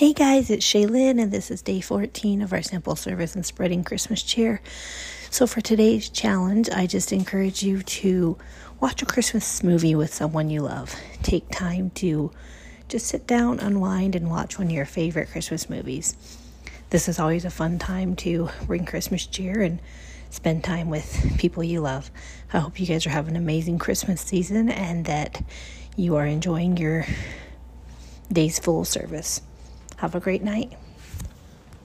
Hey guys, it's Shaylin, and this is day 14 of our simple service and spreading Christmas cheer. So, for today's challenge, I just encourage you to watch a Christmas movie with someone you love. Take time to just sit down, unwind, and watch one of your favorite Christmas movies. This is always a fun time to bring Christmas cheer and spend time with people you love. I hope you guys are having an amazing Christmas season and that you are enjoying your days full service. Have a great night.